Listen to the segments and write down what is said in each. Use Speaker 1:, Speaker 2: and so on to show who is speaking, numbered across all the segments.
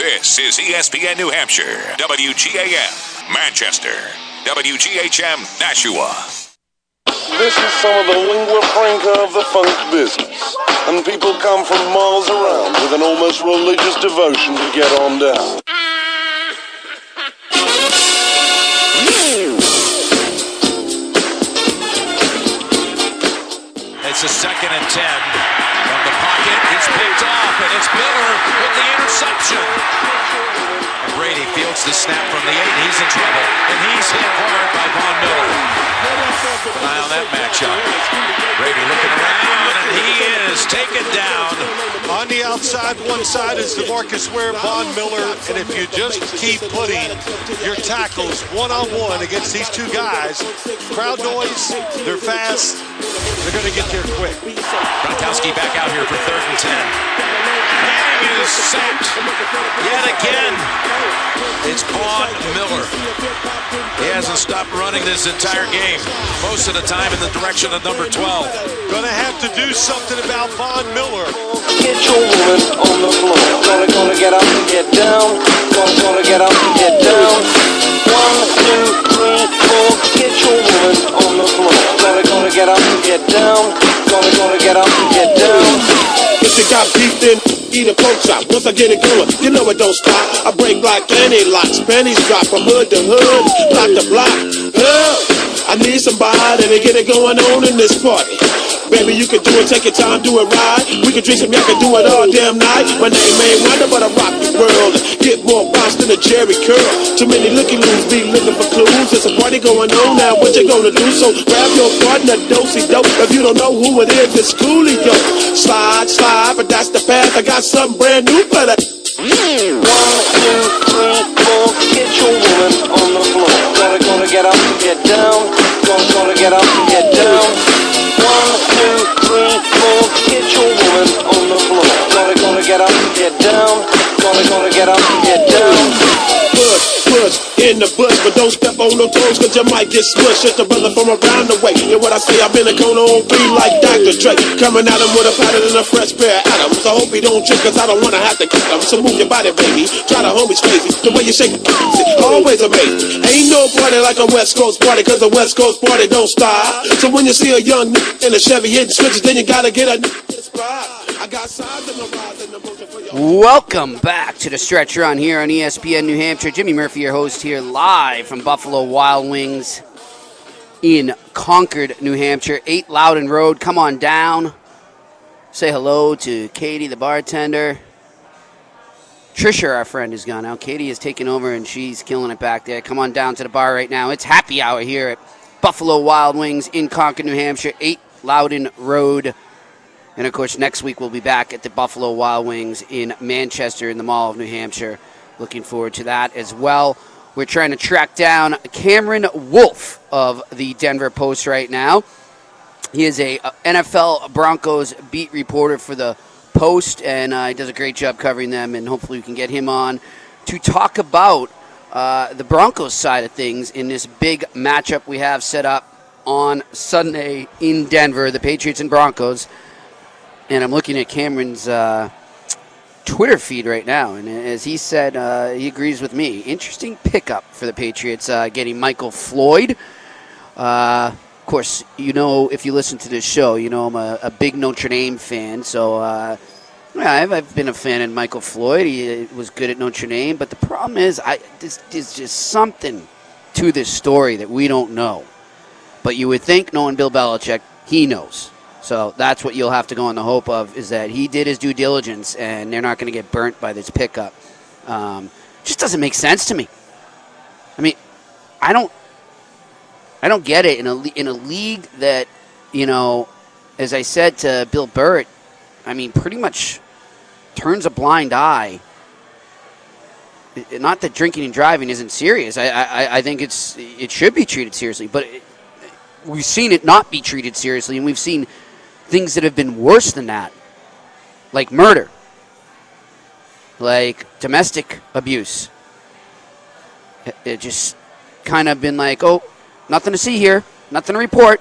Speaker 1: This is ESPN New Hampshire, WGAM, Manchester, WGHM, Nashua.
Speaker 2: This is some of the lingua franca of the funk business. And people come from miles around with an almost religious devotion to get on down.
Speaker 3: It's a second and ten. From the pocket, it's picked off, and it's Miller with the interception. And Brady fields the snap from the eight. He's in trouble, and he's hit hard by Von Miller. An eye on that matchup. Brady looking around, and he is taken down.
Speaker 4: On the outside, one side is DeMarcus Ware, Von Miller, and if you just keep putting your tackles one-on-one against these two guys, crowd noise, they're fast, they're going to get there quick.
Speaker 3: Gronkowski back out here for third and ten. Manning is sacked yet again. It's Von Miller. He hasn't stopped running this entire game. Most of the time in the direction of number 12.
Speaker 4: Going to have to do something about Von Miller.
Speaker 5: Get your woman on the floor. Gonna, gonna get up and get down. Gonna, gonna get up and get down. One, two, three, four. Get your woman on the floor. Gonna, gonna get up and get down. Gonna, gonna get up and get down.
Speaker 6: If you got beef, then eat a pork chop. Once I get it going, you know it don't stop. I break like any locks, pennies drop from hood to hood, block to block. Huh? I need somebody to get it going on in this party. Baby, you can do it, take your time, do it right. We can drink some, y'all can do it all damn night. My name ain't Wonder, but I rock the world. Get more bounce than a Jerry curl. Too many looky loos be looking for clues. There's a party going on now, what you gonna do? So grab your partner, dosey dope. If you don't know who it is, it's Coolio. Slide, slide, but that's the path. I got something brand new for that.
Speaker 5: One, two, three, four. Get your woman on the floor. Gonna, gonna get up get down. Gonna, gonna get up get down. One, four. Get your woman on the floor. Gonna, gonna get up get down. Gonna, gonna get up get down.
Speaker 6: In the bush, but don't step on no toes, cause you might get smushed. It's the brother from around the way. And what I say, I've been a cone on three like Dr. Dre. Coming at him with a pattern and a fresh pair of atoms. I hope he don't trip, cause I don't wanna have to kick him. So move your body, baby. Try the homies crazy. The way you shake it, always amazing. Ain't no party like a West Coast party, cause a West Coast party don't stop. So when you see a young in a Chevy hitting switches, then you gotta get a. I got signs in the rise and the
Speaker 7: Welcome back to the stretch run here on ESPN New Hampshire. Jimmy Murphy, your host here live from Buffalo Wild Wings in Concord, New Hampshire. 8 Loudon Road. Come on down. Say hello to Katie, the bartender. Trisha, our friend, is gone now. Katie has taken over and she's killing it back there. Come on down to the bar right now. It's happy hour here at Buffalo Wild Wings in Concord, New Hampshire. 8 Loudon Road. And of course, next week we'll be back at the Buffalo Wild Wings in Manchester in the Mall of New Hampshire. Looking forward to that as well. We're trying to track down Cameron Wolfe of the Denver Post right now. He is a NFL Broncos beat reporter for the Post, and uh, he does a great job covering them. And hopefully, we can get him on to talk about uh, the Broncos side of things in this big matchup we have set up on Sunday in Denver, the Patriots and Broncos and I'm looking at Cameron's uh, Twitter feed right now, and as he said, uh, he agrees with me. Interesting pickup for the Patriots, uh, getting Michael Floyd. Uh, of course, you know if you listen to this show, you know I'm a, a big Notre Dame fan, so. Uh, yeah, I've, I've been a fan of Michael Floyd. He uh, was good at Notre Dame, but the problem is, I there's just something to this story that we don't know. But you would think, knowing Bill Belichick, he knows. So that's what you'll have to go on the hope of is that he did his due diligence and they're not going to get burnt by this pickup. Um, just doesn't make sense to me. I mean, I don't, I don't get it in a in a league that, you know, as I said to Bill Burt, I mean, pretty much turns a blind eye. Not that drinking and driving isn't serious. I, I, I think it's it should be treated seriously, but it, we've seen it not be treated seriously, and we've seen things that have been worse than that, like murder, like domestic abuse. It, it just kind of been like, oh, nothing to see here, nothing to report.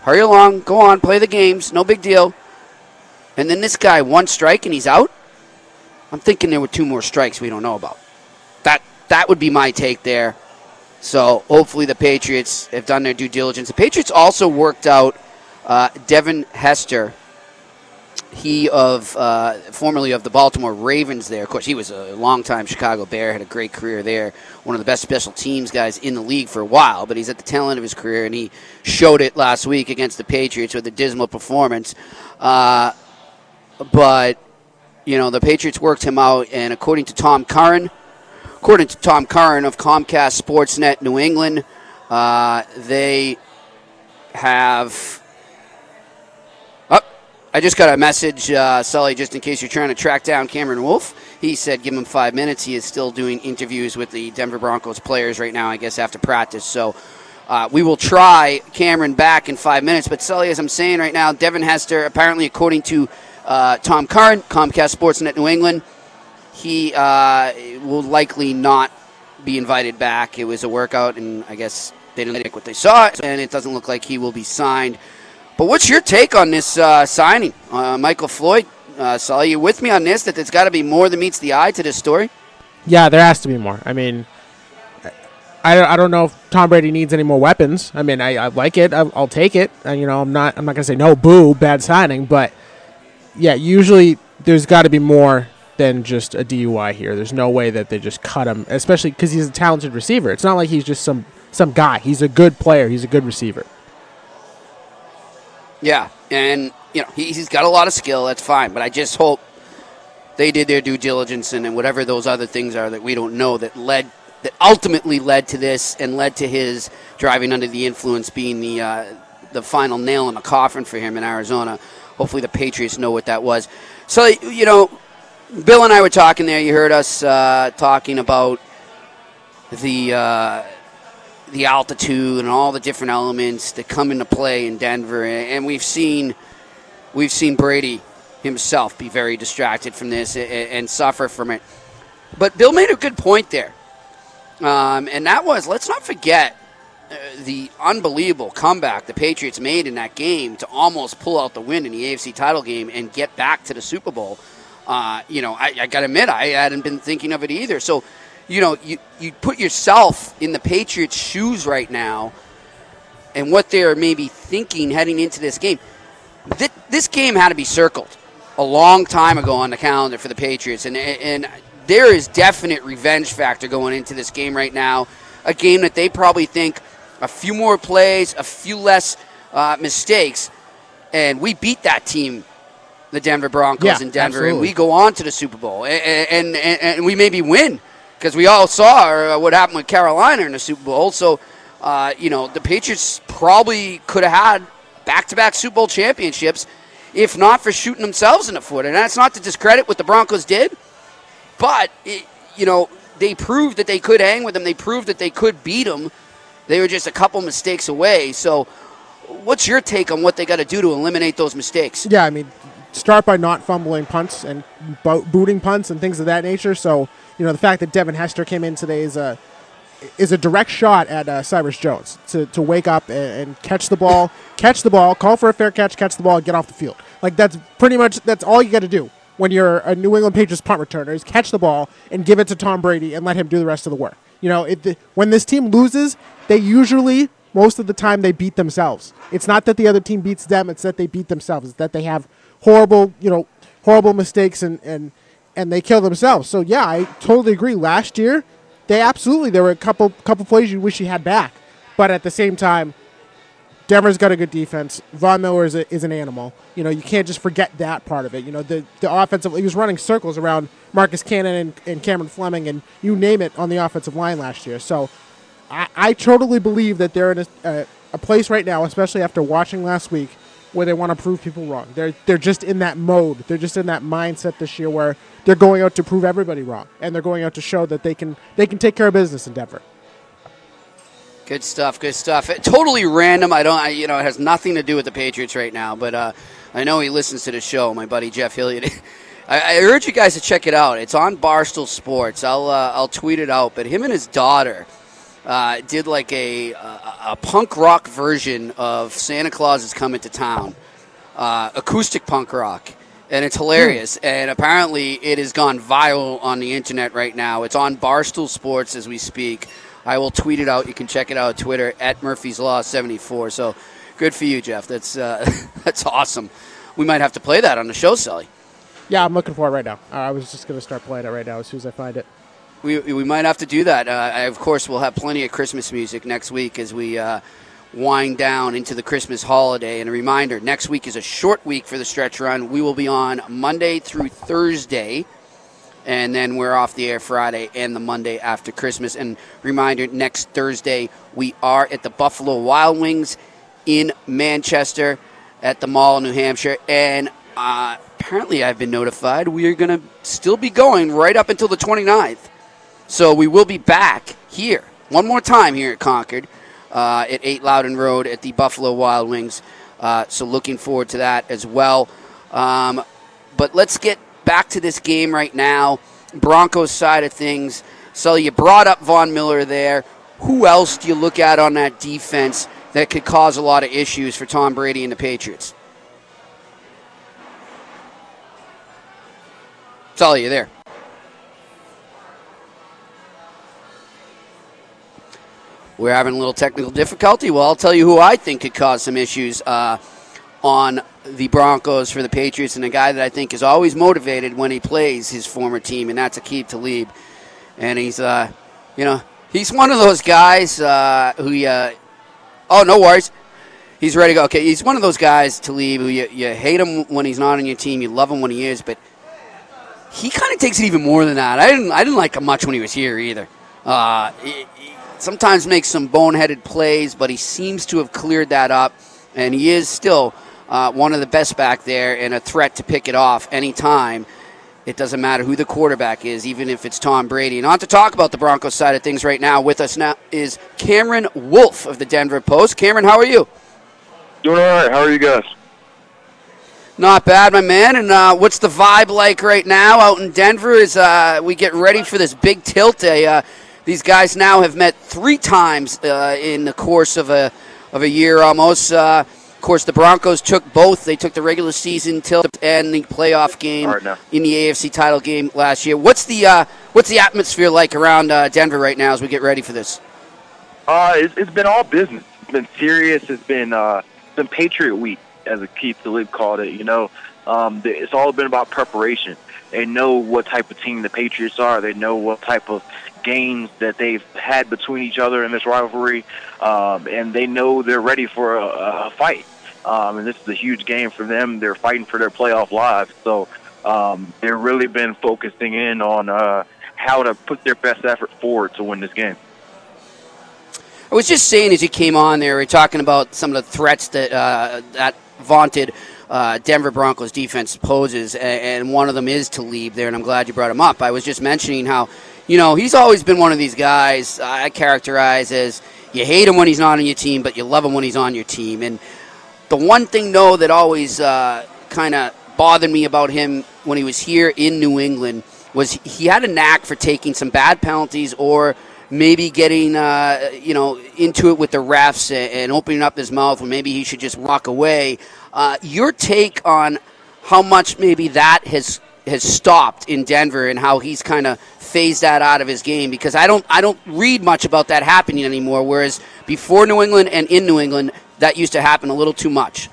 Speaker 7: Hurry along, go on, play the games, no big deal. And then this guy, one strike and he's out. I'm thinking there were two more strikes we don't know about. That that would be my take there. So hopefully the Patriots have done their due diligence. The Patriots also worked out uh, Devin Hester. He of uh, formerly of the Baltimore Ravens. There, of course, he was a longtime Chicago Bear. Had a great career there. One of the best special teams guys in the league for a while. But he's at the tail end of his career, and he showed it last week against the Patriots with a dismal performance. Uh, but you know the Patriots worked him out, and according to Tom Curran, according to Tom Curran of Comcast Sportsnet New England, uh, they have. I just got a message, uh, Sully, just in case you're trying to track down Cameron Wolfe. He said give him five minutes. He is still doing interviews with the Denver Broncos players right now, I guess, after practice. So uh, we will try Cameron back in five minutes. But, Sully, as I'm saying right now, Devin Hester, apparently, according to uh, Tom Curran, Comcast Sportsnet New England, he uh, will likely not be invited back. It was a workout, and I guess they didn't like what they saw, and it doesn't look like he will be signed. But what's your take on this uh, signing, uh, Michael Floyd? Uh, Sully, you with me on this? That there's got to be more than meets the eye to this story.
Speaker 8: Yeah, there has to be more. I mean, I, I don't know if Tom Brady needs any more weapons. I mean, I, I like it. I, will take it. And, you know, I'm not I'm not gonna say no, boo, bad signing. But yeah, usually there's got to be more than just a DUI here. There's no way that they just cut him, especially because he's a talented receiver. It's not like he's just some some guy. He's a good player. He's a good receiver.
Speaker 7: Yeah, and you know he, he's got a lot of skill. That's fine, but I just hope they did their due diligence and, and whatever those other things are that we don't know that led that ultimately led to this and led to his driving under the influence being the uh, the final nail in the coffin for him in Arizona. Hopefully, the Patriots know what that was. So you know, Bill and I were talking there. You heard us uh, talking about the. Uh, the altitude and all the different elements that come into play in Denver, and we've seen we've seen Brady himself be very distracted from this and, suffer from it. But Bill made a good point there, um, and that was let's not forget uh, the unbelievable comeback the Patriots made in that game to almost pull out the win in the AFC title game and get back to the Super Bowl. Uh, you know, I, I got to admit, I hadn't been thinking of it either. So you know, you, you put yourself in the Patriots' shoes right now and what they're maybe thinking heading into this game. This game had to be circled a long time ago on the calendar for the Patriots, and, and there is definite revenge factor going into this game right now. A game that they probably think a few more plays, a few less uh, mistakes, and we beat that team the Denver Broncos
Speaker 8: yeah,
Speaker 7: in Denver,
Speaker 8: absolutely.
Speaker 7: and we go on to the Super Bowl, and, and, and, and we maybe win because we all saw uh, what happened with Carolina in the Super Bowl. So, uh, you know, the Patriots probably could have had back-to-back Super Bowl championships if not for shooting themselves in the foot. And that's not to discredit what the Broncos did, but it, you know they proved that they could hang with them. They proved that they could beat them. They were just a couple mistakes away. So, what's your take on what they got to do to eliminate those mistakes?
Speaker 8: Yeah, I mean, start by not fumbling punts and bo- booting punts and things of that nature. So you know the fact that Devin Hester came in today is a is a direct shot at uh, Cyrus Jones to, to wake up and, and catch the ball, catch the ball, call for a fair catch, catch the ball, and get off the field. Like that's pretty much that's all you got to do when you're a New England Patriots punt returner is catch the ball and give it to Tom Brady and let him do the rest of the work. You know, it, when this team loses, they usually most of the time they beat themselves. It's not that the other team beats them; it's that they beat themselves. It's that they have horrible, you know, horrible mistakes and and and they kill themselves. So yeah, I totally agree. Last year, they absolutely there were a couple couple plays you wish you had back, but at the same time, Denver's got a good defense. Von Miller is, a, is an animal. You know, you can't just forget that part of it. You know, the the offensive he was running circles around Marcus Cannon and, and Cameron Fleming and you name it on the offensive line last year. So I, I totally believe that they're in a, a, a place right now, especially after watching last week, where they want to prove people wrong. They're they're just in that mode. They're just in that mindset this year where they're going out to prove everybody wrong, and they're going out to show that they can they can take care of business in Denver.
Speaker 7: Good stuff. Good stuff. It, totally random. I don't. I, you know, it has nothing to do with the Patriots right now. But uh, I know he listens to the show. My buddy Jeff Hilliard. I, I, urge you guys to check it out. It's on Barstool Sports. I'll uh, I'll tweet it out. But him and his daughter uh, did like a, a, a punk rock version of Santa Claus is coming to town, uh, acoustic punk rock and it's hilarious. And apparently, it has gone viral on the internet right now. It's on Barstool Sports as we speak. I will tweet it out. You can check it out on Twitter at Murphy's Law seventy four. So, good for you, Jeff. That's uh, that's awesome. We might have to play that on the show, Sully.
Speaker 8: Yeah, I'm looking for it right now. Uh, I was just going to start playing it right now as soon as I find it.
Speaker 7: We, we might have to do that. Uh, I, of course, we'll have plenty of Christmas music next week as we uh, wind down into the Christmas holiday. And a reminder next week is a short week for the stretch run. We will be on Monday through Thursday, and then we're off the air Friday and the Monday after Christmas. And reminder next Thursday, we are at the Buffalo Wild Wings in Manchester at the Mall, in New Hampshire. And uh, apparently, I've been notified we are going to still be going right up until the 29th. So we will be back here one more time here at Concord uh, at 8 Loudon Road at the Buffalo Wild Wings. Uh, so looking forward to that as well. Um, but let's get back to this game right now. Broncos side of things. So you brought up Von Miller there. Who else do you look at on that defense that could cause a lot of issues for Tom Brady and the Patriots? Sully, you there? We're having a little technical difficulty. Well, I'll tell you who I think could cause some issues uh, on the Broncos for the Patriots, and a guy that I think is always motivated when he plays his former team, and that's Aqib Talib. And he's, uh, you know, he's one of those guys uh, who, oh, no worries. He's ready to go. Okay, he's one of those guys, Talib, who you, you hate him when he's not on your team, you love him when he is, but he kind of takes it even more than that. I didn't, I didn't like him much when he was here either. Uh, sometimes makes some boneheaded plays, but he seems to have cleared that up, and he is still uh, one of the best back there and a threat to pick it off anytime. It doesn't matter who the quarterback is, even if it's Tom Brady. And on to talk about the Broncos side of things right now. With us now is Cameron Wolfe of the Denver Post. Cameron, how are you?
Speaker 9: Doing all right. How are you guys?
Speaker 7: Not bad, my man. And uh, what's the vibe like right now out in Denver? As uh, we get ready for this big tilt day, uh, these guys now have met three times uh, in the course of a of a year almost. Uh, of course, the Broncos took both. They took the regular season tilt and the playoff game in the AFC title game last year. What's the uh, what's the atmosphere like around Denver right now as we get ready for this?
Speaker 9: Uh, it's, it's been all business. It's been serious. It's been it's been Patriot Week, as Aqib Talib called it. You know, um, it's all been about preparation. They know what type of team the Patriots are. They know what type of games that they've had between each other in this rivalry, um, and they know they're ready for a, a fight. Um, and this is a huge game for them. They're fighting for their playoff lives, so um, they've really been focusing in on uh, how to put their best effort forward to win this game.
Speaker 7: I was just saying as you came on there, we are talking about some of the threats that uh, that vaunted uh, Denver Broncos defense poses, and one of them is Talib there, and I'm glad you brought him up. I was just mentioning how, you know, he's always been one of these guys I characterize as you hate him when he's not on your team, but you love him when he's on your team. And the one thing, though, that always uh, kind of bothered me about him when he was here in New England was he had a knack for taking some bad penalties or – maybe getting uh, you know into it with the refs and, opening up his mouth when maybe he should just walk away. Uh, your take on how much maybe that has has stopped in Denver and how he's kind of phased that out of his game because I don't I don't read much about that happening anymore. Whereas before New England and in New England, that used to happen a little too much.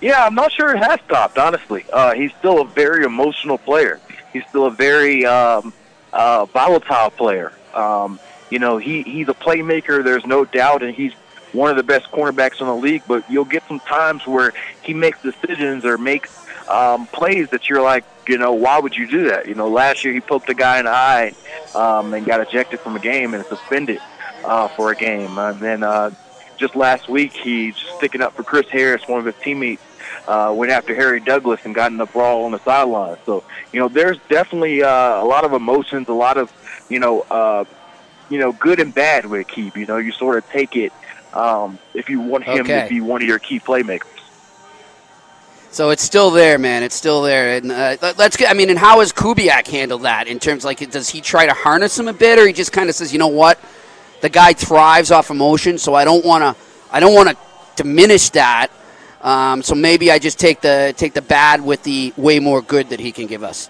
Speaker 9: Yeah, I'm not sure it has stopped. Honestly, uh, he's still a very emotional player. He's still a very um, uh, volatile player. Um, you know, he he's a playmaker. There's no doubt, and he's one of the best cornerbacks in the league. But you'll get some times where he makes decisions or makes um, plays that you're like, you know, why would you do that? You know, last year he poked a guy in the eye um, and got ejected from a game and suspended uh, for a game. And then uh, just last week, he's sticking up for Chris Harris, one of his teammates. Uh, went after Harry Douglas and got in a brawl on the sideline. So, you know, there's definitely uh, a lot of emotions, a lot of you know, uh, you know, good and bad with Qib. You know, you sort of take it um, if you want him
Speaker 7: okay.
Speaker 9: to be one of your key playmakers.
Speaker 7: So it's still there, man. It's still there. And uh, let's get. I mean, and how has Kubiak handled that in terms like does he try to harness him a bit, or he just kind of says, you know what, the guy thrives off emotion, so I don't want to. I don't want to diminish that. Um, so maybe I just take the take the bad with the way more good that he can give us.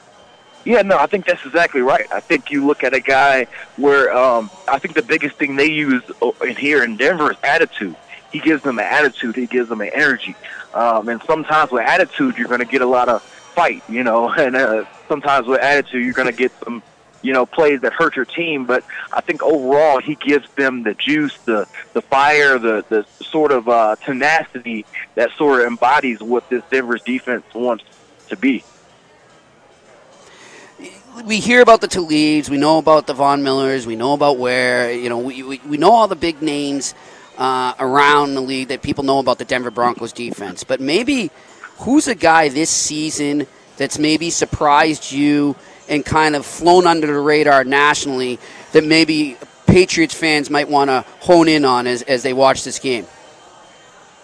Speaker 9: Yeah, no, I think that's exactly right. I think you look at a guy where um, I think the biggest thing they use o- in here in Denver is attitude. He gives them an attitude. He gives them an energy. Um, and sometimes with attitude, you're going to get a lot of fight, you know. And uh, sometimes with attitude, you're going to get some, you know, plays that hurt your team. But I think overall, he gives them the juice, the the fire, the the sort of uh, tenacity that sort of embodies what this Denver's defense wants to be.
Speaker 7: we hear about the Talibs, we know about the Von Millers, we know about Ware, you know, we, we, we know all the big names uh, around the league that people know about the Denver Broncos defense. But maybe who's a guy this season that's maybe surprised you and kind of flown under the radar nationally that maybe Patriots fans might want to hone in on as, as they watch this game?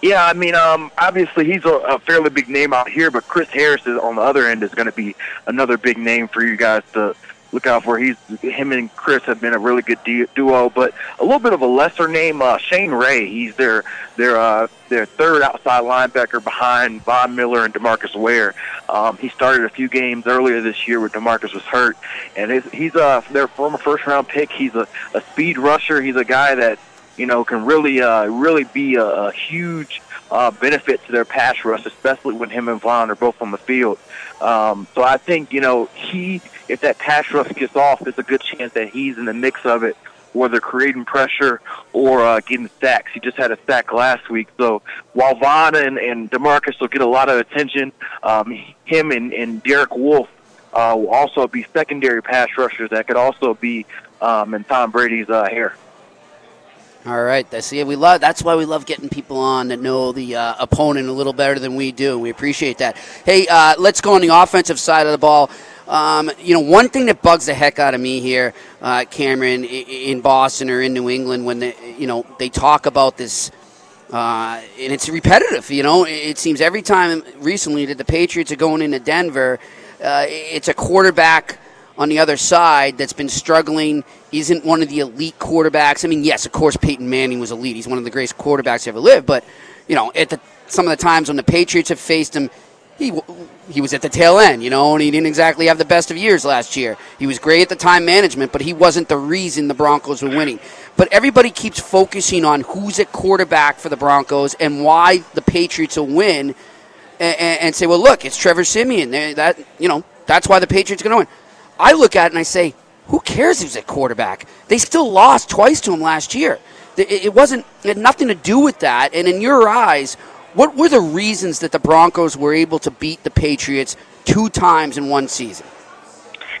Speaker 9: Yeah, I mean, um, obviously he's a, a fairly big name out here, but Chris Harris is on the other end is going to be another big name for you guys to look out for. He's him and Chris have been a really good du- duo, but a little bit of a lesser name, uh, Shane Ray. He's their their uh, their third outside linebacker behind Von Miller and Demarcus Ware. Um, he started a few games earlier this year where Demarcus was hurt, and he's, he's uh, their former first round pick. He's a, a speed rusher. He's a guy that you know, can really, uh, really be a, a huge uh, benefit to their pass rush, especially when him and Von are both on the field. Um, so I think, you know, he, if that pass rush gets off, there's a good chance that he's in the mix of it, whether creating pressure or uh, getting sacks. He just had a sack last week. So while Von and, and Demarcus will get a lot of attention, um, him and, and Derek Wolfe uh, will also be secondary pass rushers that could also be um, in Tom Brady's uh, hair.
Speaker 7: All right, that's see, we love. That's why we love getting people on that know the uh, opponent a little better than we do. We appreciate that. Hey, uh, let's go on the offensive side of the ball. Um, you know, one thing that bugs the heck out of me here, uh, Cameron, in Boston or in New England, when they, you know they talk about this, uh, and it's repetitive. You know, it seems every time recently that the Patriots are going into Denver, uh, it's a quarterback on the other side that's been struggling, isn't one of the elite quarterbacks. I mean, yes, of course, Peyton Manning was elite. He's one of the greatest quarterbacks ever lived. But, you know, at the, some of the times when the Patriots have faced him, he, he was at the tail end, you know, and he didn't exactly have the best of years last year. He was great at the time management, but he wasn't the reason the Broncos were winning. But everybody keeps focusing on who's at quarterback for the Broncos and why the Patriots will win and, and say, well, look, it's Trevor Siemian. That, you know, that's why the Patriots are going to win. I look at it and I say, who cares who's at quarterback? They still lost twice to him last year. It wasn't it had nothing to do with that. And in your eyes, what were the reasons that the Broncos were able to beat the Patriots two times in one season?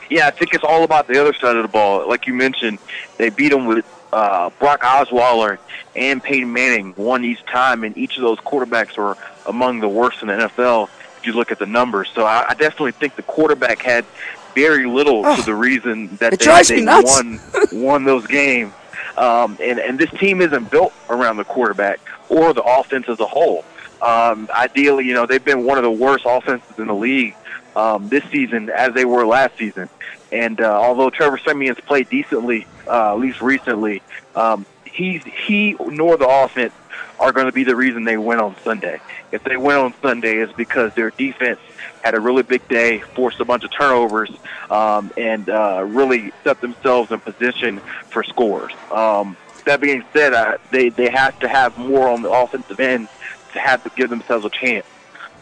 Speaker 9: Yeah, I think it's all about the other side of the ball. Like you mentioned, they beat them with uh, Brock Osweiler and Peyton Manning one each time, and each of those quarterbacks were among the worst in the NFL if you look at the numbers. So I, I definitely think the quarterback had very little
Speaker 7: oh,
Speaker 9: to the reason that
Speaker 7: they,
Speaker 9: they won won those games. Um, and and this team isn't built around the quarterback or the offense as a whole. Um, ideally, you know, they've been one of the worst offenses in the league um, this season as they were last season. And uh, although Trevor Siemian's played decently, uh, at least recently, um, he's he nor the offense are going to be the reason they win on Sunday. If they win on Sunday, it's because their defense had a really big day, forced a bunch of turnovers, um, and uh, really set themselves in position for scores. Um, that being said, uh, they they have to have more on the offensive end to have to give themselves a chance.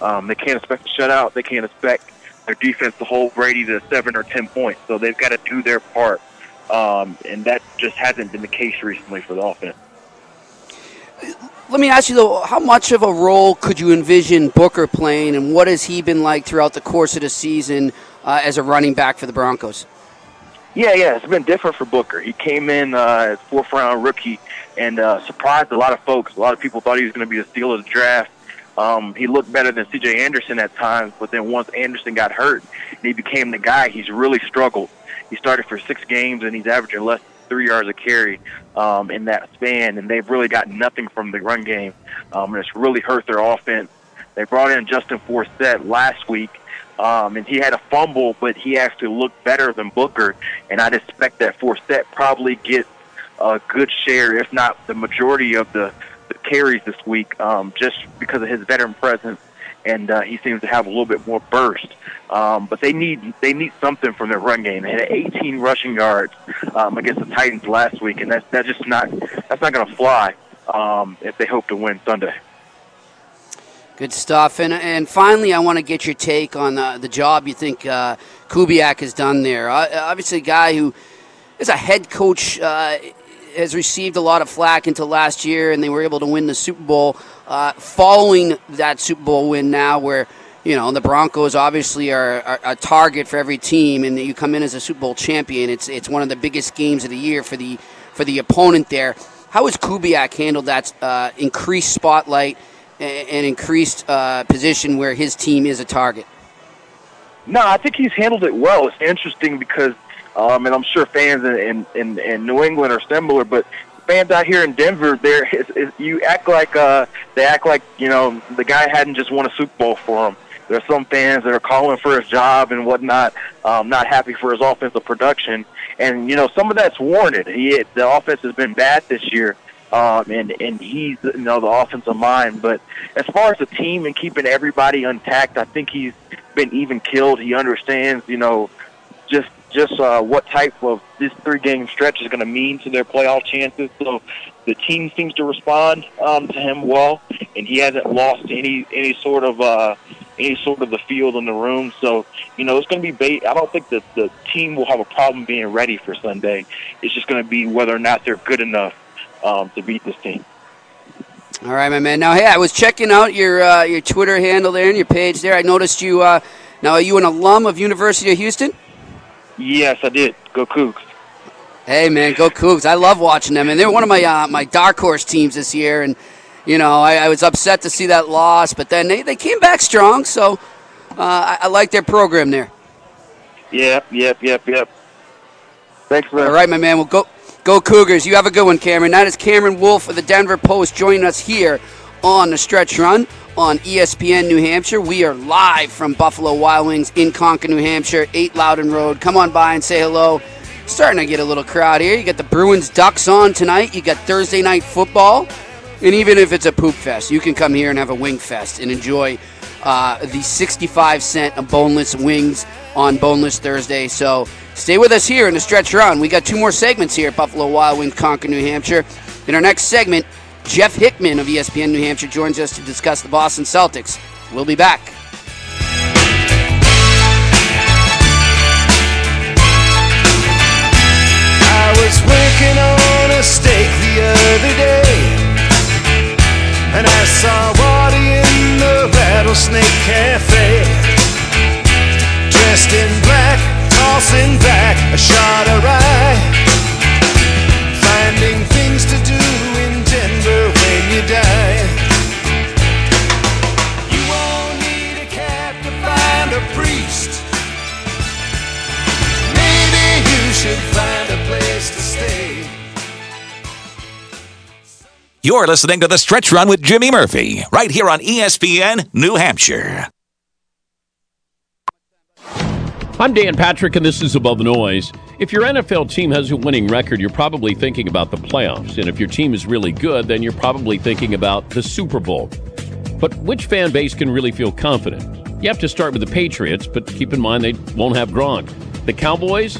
Speaker 9: Um, they can't expect a shutout. They can't expect their defense to hold Brady to seven or ten points. So they've got to do their part, um, and that just hasn't been the case recently for the offense.
Speaker 7: Let me ask you though, how much of a role could you envision Booker playing, and what has he been like throughout the course of the season uh, as a running back for the Broncos?
Speaker 9: Yeah, yeah, it's been different for Booker. He came in uh, as fourth round rookie and uh, surprised a lot of folks. A lot of people thought he was going to be the steal of the draft. Um, he looked better than C.J. Anderson at times, but then once Anderson got hurt and he became the guy, he's really struggled. He started for six games and he's averaging less than three yards a carry um, in that span, and they've really got nothing from the run game, um, and it's really hurt their offense. They brought in Justin Forsett last week, um, and he had a fumble, but he actually looked better than Booker, and I'd expect that Forsett probably gets a good share, if not the majority of the, the carries this week um, just because of his veteran presence, and uh, he seems to have a little bit more burst. Um, but they need they need something from their run game. They had 18 rushing yards um, against the Titans last week, and that's that's just not that's not going to fly um, if they hope to win Sunday.
Speaker 7: Good stuff. And, and finally, I want to get your take on uh, the job you think uh, Kubiak has done there. Uh, obviously, a guy who is a head coach, uh, has received a lot of flack until last year, and they were able to win the Super Bowl. Uh, following that Super Bowl win now, where you know the Broncos obviously are, are, a target for every team, and you come in as a Super Bowl champion. It's it's one of the biggest games of the year for the for the opponent there. How has Kubiak handled that uh, increased spotlight? and increased uh, position where his team is a target?
Speaker 9: No, I think he's handled it well. It's interesting because, um, and I'm sure fans in, in, in New England are similar, but fans out here in Denver, there you act like uh, they act like you know the guy hadn't just won a Super Bowl for him. There are some fans that are calling for his job and whatnot, um, not happy for his offensive production, and you know some of that's warranted. He the offense has been bad this year, um, and and he's you know the offensive mind. But as far as the team and keeping everybody intact, I think he's been even killed. He understands, you know, just just uh, what type of this three game stretch is going to mean to their playoff chances. So the team seems to respond um, to him well, and he hasn't lost any any sort of uh, any sort of the field in the room. So you know it's going to be. Ba- I don't think that the team will have a problem being ready for Sunday. It's just going to be whether or not they're good enough um, to beat this team.
Speaker 7: All right, my man. Now, hey, I was checking out your uh, your Twitter handle there and your page there. I noticed you. Uh, now, are you an alum of University of Houston?
Speaker 9: Yes, I did. Go Cougs.
Speaker 7: Hey, man, go Cougs! I love watching them, and they're one of my uh, my dark horse teams this year. And you know, I, I, was upset to see that loss, but then they, they came back strong. So uh, I, I like their program there.
Speaker 9: Yep, yep, yep, yep. Thanks, man.
Speaker 7: All right, my man. We'll go Go Cougars. You have a good one, Cameron. That is Cameron Wolfe of the Denver Post joining us here on the stretch run on ESPN New Hampshire. We are live from Buffalo Wild Wings in Concord, New Hampshire, 8 Loudon Road. Come on by and say hello. Starting to get a little crowd here. You got the Bruins Ducks on tonight. You got Thursday night football. And even if it's a poop fest, you can come here and have a wing fest and enjoy uh, the 65 cent boneless wings on Boneless Thursday. So Stay with us here in the stretch run. We got two more segments here at Buffalo Wild Wings, Concord, New Hampshire. In our next segment, Jeff Hickman of ESPN New Hampshire joins us to discuss the Boston Celtics. We'll be back.
Speaker 6: I was working on a steak the other day, and I saw Waddy in the Rattlesnake Cafe, dressed in black tossing back a shot of rye. Finding things to do
Speaker 1: You're listening to The Stretch Run with Jimmy Murphy, right here on ESPN New Hampshire.
Speaker 10: I'm Dan Patrick, and this is Above the Noise. If your NFL team has a winning record, you're probably thinking about the playoffs. And if your team is really good, then you're probably thinking about the Super Bowl. But which fan base can really feel confident? You have to start with the Patriots, but keep in mind they won't have Gronk. The Cowboys?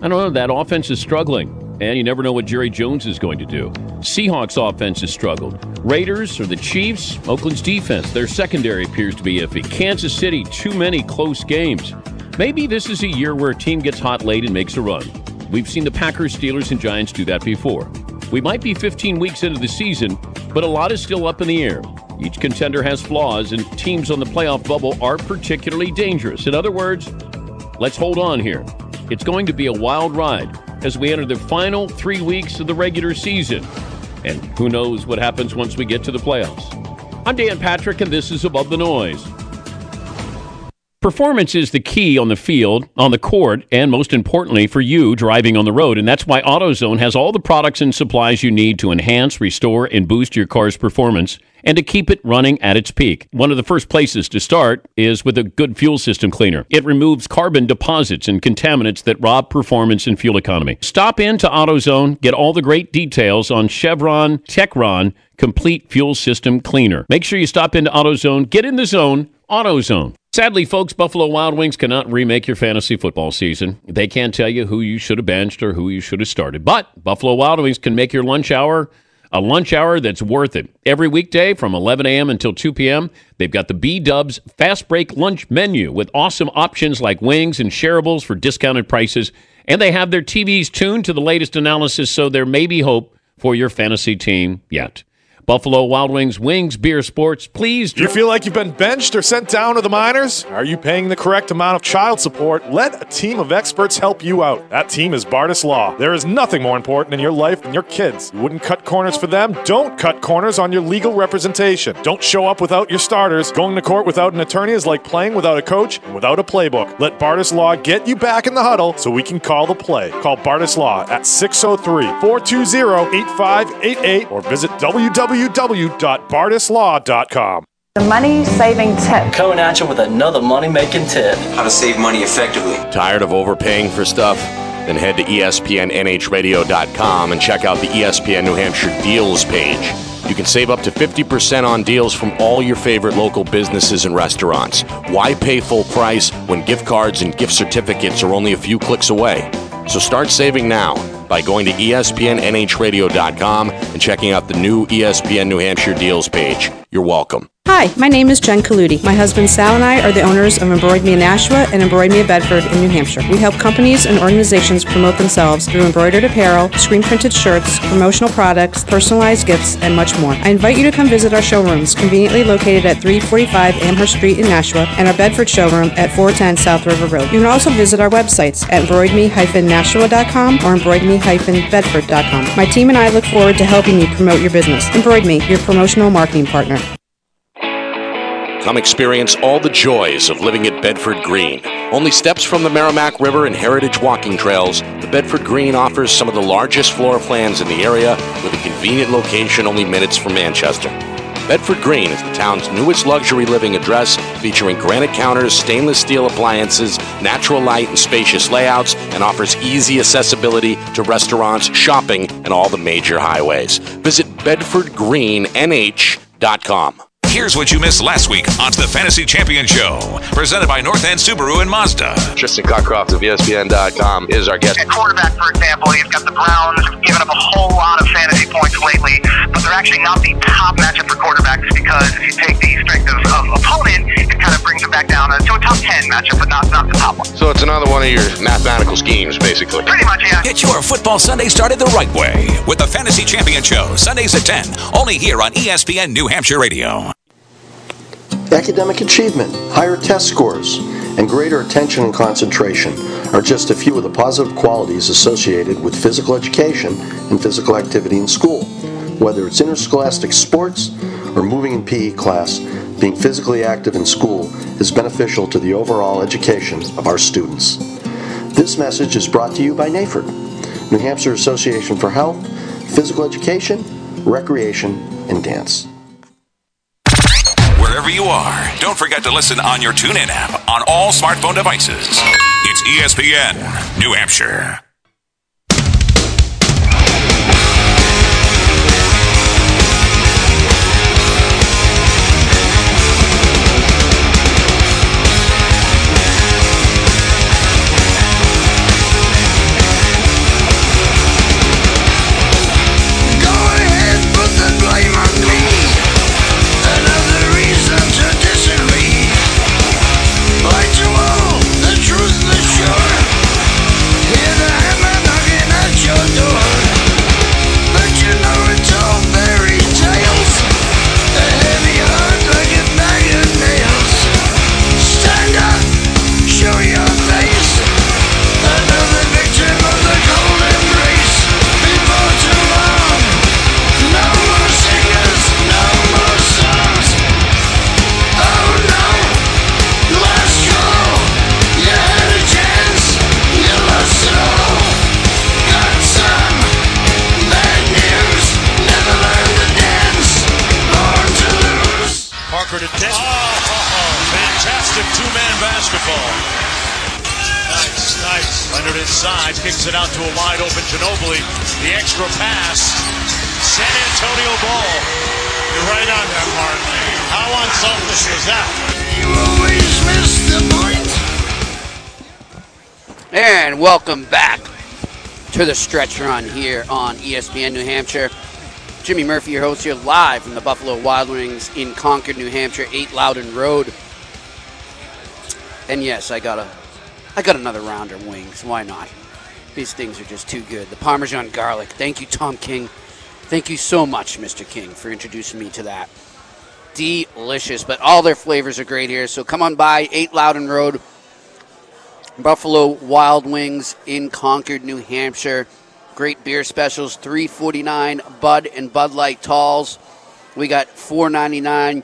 Speaker 10: I don't know, that offense is struggling. And you never know what Jerry Jones is going to do. Seahawks offense has struggled. Raiders or the Chiefs, Oakland's defense, their secondary appears to be iffy. Kansas City, too many close games. Maybe this is a year where a team gets hot late and makes a run. We've seen the Packers, Steelers, and Giants do that before. We might be 15 weeks into the season, but a lot is still up in the air. Each contender has flaws, and teams on the playoff bubble are particularly dangerous. In other words, let's hold on here. It's going to be a wild ride as we enter the final three weeks of the regular season. And who knows what happens once we get to the playoffs. I'm Dan Patrick, and this is Above the Noise. Performance is the key on the field, on the court, and most importantly for you driving on the road. And that's why AutoZone has all the products and supplies you need to enhance, restore, and boost your car's performance and to keep it running at its peak. One of the first places to start is with a good fuel system cleaner. It removes carbon deposits and contaminants that rob performance and fuel economy. Stop in to AutoZone, get all the great details on Chevron Techron Complete Fuel System Cleaner. Make sure you stop into AutoZone, get in the zone, AutoZone. Sadly, folks, Buffalo Wild Wings cannot remake your fantasy football season. They can't tell you who you should have benched or who you should have started. But Buffalo Wild Wings can make your lunch hour a lunch hour that's worth it. Every weekday from 11 a.m. until 2 p.m., they've got the B Dubs Fast Break Lunch Menu with awesome options like wings and shareables for discounted prices. And they have their TVs tuned to the latest analysis, so there may be hope for your fantasy team yet. Buffalo Wild Wings, wings, beer, sports, please.
Speaker 11: Do you feel like you've been benched or sent down to the minors? Are you paying the correct amount of child support? Let a team of experts help you out. That team is Bardis Law. There is nothing more important in your life than your kids. You wouldn't cut corners for them? Don't cut corners on your legal representation. Don't show up without your starters. Going to court without an attorney is like playing without a coach and without a playbook. Let Bardis Law get you back in the huddle so we can call the play. Call Bardis Law at 603 420 8588 or visit www www.bardislaw.com.
Speaker 12: The money saving tip.
Speaker 13: Coming at you with another money making tip.
Speaker 14: How to save money effectively.
Speaker 15: Tired of overpaying for stuff? Then head to ESPNNHradio.com and check out the ESPN New Hampshire deals page. You can save up to 50% on deals from all your favorite local businesses and restaurants. Why pay full price when gift cards and gift certificates are only a few clicks away? So start saving now by going to ESPNNHradio.com and checking out the new ESPN New Hampshire deals page. You're welcome.
Speaker 16: Hi, my name is Jen Kaludi. My husband Sal and I are the owners of Embroid Me in Nashua and Embroid Me of Bedford in New Hampshire. We help companies and organizations promote themselves through embroidered apparel, screen printed shirts, promotional products, personalized gifts, and much more. I invite you to come visit our showrooms, conveniently located at 345 Amherst Street in Nashua, and our Bedford showroom at 410 South River Road. You can also visit our websites at embroidme-nashua.com or embroidme-bedford.com. My team and I look forward to helping you promote your business. Embroid Me, your promotional marketing partner.
Speaker 15: Come experience all the joys of living at Bedford Green. Only steps from the Merrimack River and heritage walking trails, the Bedford Green offers some of the largest floor plans in the area with a convenient location only minutes from Manchester. Bedford Green is the town's newest luxury living address, featuring granite counters, stainless steel appliances, natural light, and spacious layouts, and offers easy accessibility to restaurants, shopping, and all the major highways. Visit bedfordgreennh.com.
Speaker 1: Here's what you missed last week on the Fantasy Champion Show, presented by North End Subaru and Mazda.
Speaker 17: Tristan Cockcroft of ESPN.com is our guest.
Speaker 18: At quarterback, for example, he's got the Browns giving up a whole lot of fantasy points lately, but they're actually not the top matchup for quarterbacks because if you take the strength of, of opponent, it kind of brings it back down to a top 10 matchup, but not, not the top one.
Speaker 17: So it's another one of your mathematical schemes, basically.
Speaker 18: Pretty much, yeah.
Speaker 1: Get your football Sunday started the right way with the Fantasy Champion Show, Sundays at 10, only here on ESPN New Hampshire Radio.
Speaker 19: Academic achievement, higher test scores, and greater attention and concentration are just a few of the positive qualities associated with physical education and physical activity in school. Whether it's interscholastic sports or moving in PE class, being physically active in school is beneficial to the overall education of our students. This message is brought to you by NAFERD, New Hampshire Association for Health, Physical Education, Recreation, and Dance.
Speaker 1: Wherever you are, don't forget to listen on your TuneIn app on all smartphone devices. It's ESPN New Hampshire.
Speaker 4: It out to a wide open Ginobili. The extra pass. San Antonio ball. You're right on that, Mark. How unselfish is that?
Speaker 7: And welcome back to the stretch run here on ESPN New Hampshire. Jimmy Murphy, your host here live from the Buffalo Wild Wings in Concord, New Hampshire, 8 Loudon Road. And yes, I got a I got another round of wings. Why not? These things are just too good. The Parmesan garlic. Thank you, Tom King. Thank you so much, Mr. King, for introducing me to that. Delicious, but all their flavors are great here. So come on by, 8 Loudon Road, Buffalo Wild Wings in Concord, New Hampshire. Great beer specials, 349 Bud and Bud Light Talls. We got 499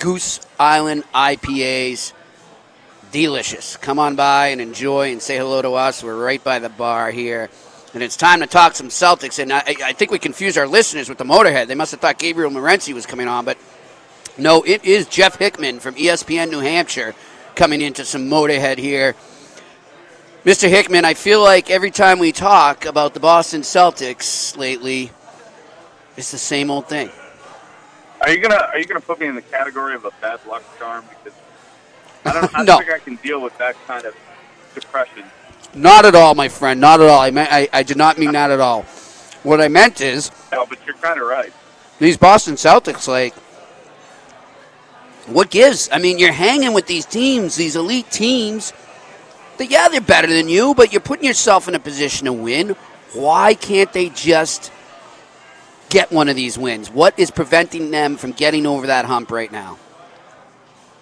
Speaker 7: Goose Island IPAs. Delicious. Come on by and enjoy and say hello to us. We're right by the bar here. And it's time to talk some Celtics. And I, I think we confused our listeners with the Motorhead. They must have thought Gabriel Morency was coming on, but no, it is Jeff Hickman from ESPN New Hampshire coming into some Motorhead here. Mr. Hickman, I feel like every time we talk about the Boston Celtics lately, it's the same old thing.
Speaker 14: Are you gonna Are you gonna put me in the category of a bad luck charm? Because I don't, I don't
Speaker 7: No.
Speaker 14: think I can deal with that kind of depression.
Speaker 7: Not at all, my friend. Not at all. I, meant, I, I did not mean that at all. What I meant is
Speaker 14: No, but you're kind of right.
Speaker 7: these Boston Celtics, like, what gives? I mean, you're hanging with these teams, these elite teams. That yeah, they're better than you, but you're putting yourself in a position to win. Why can't they just get one of these wins? What is preventing them from getting over that hump right now?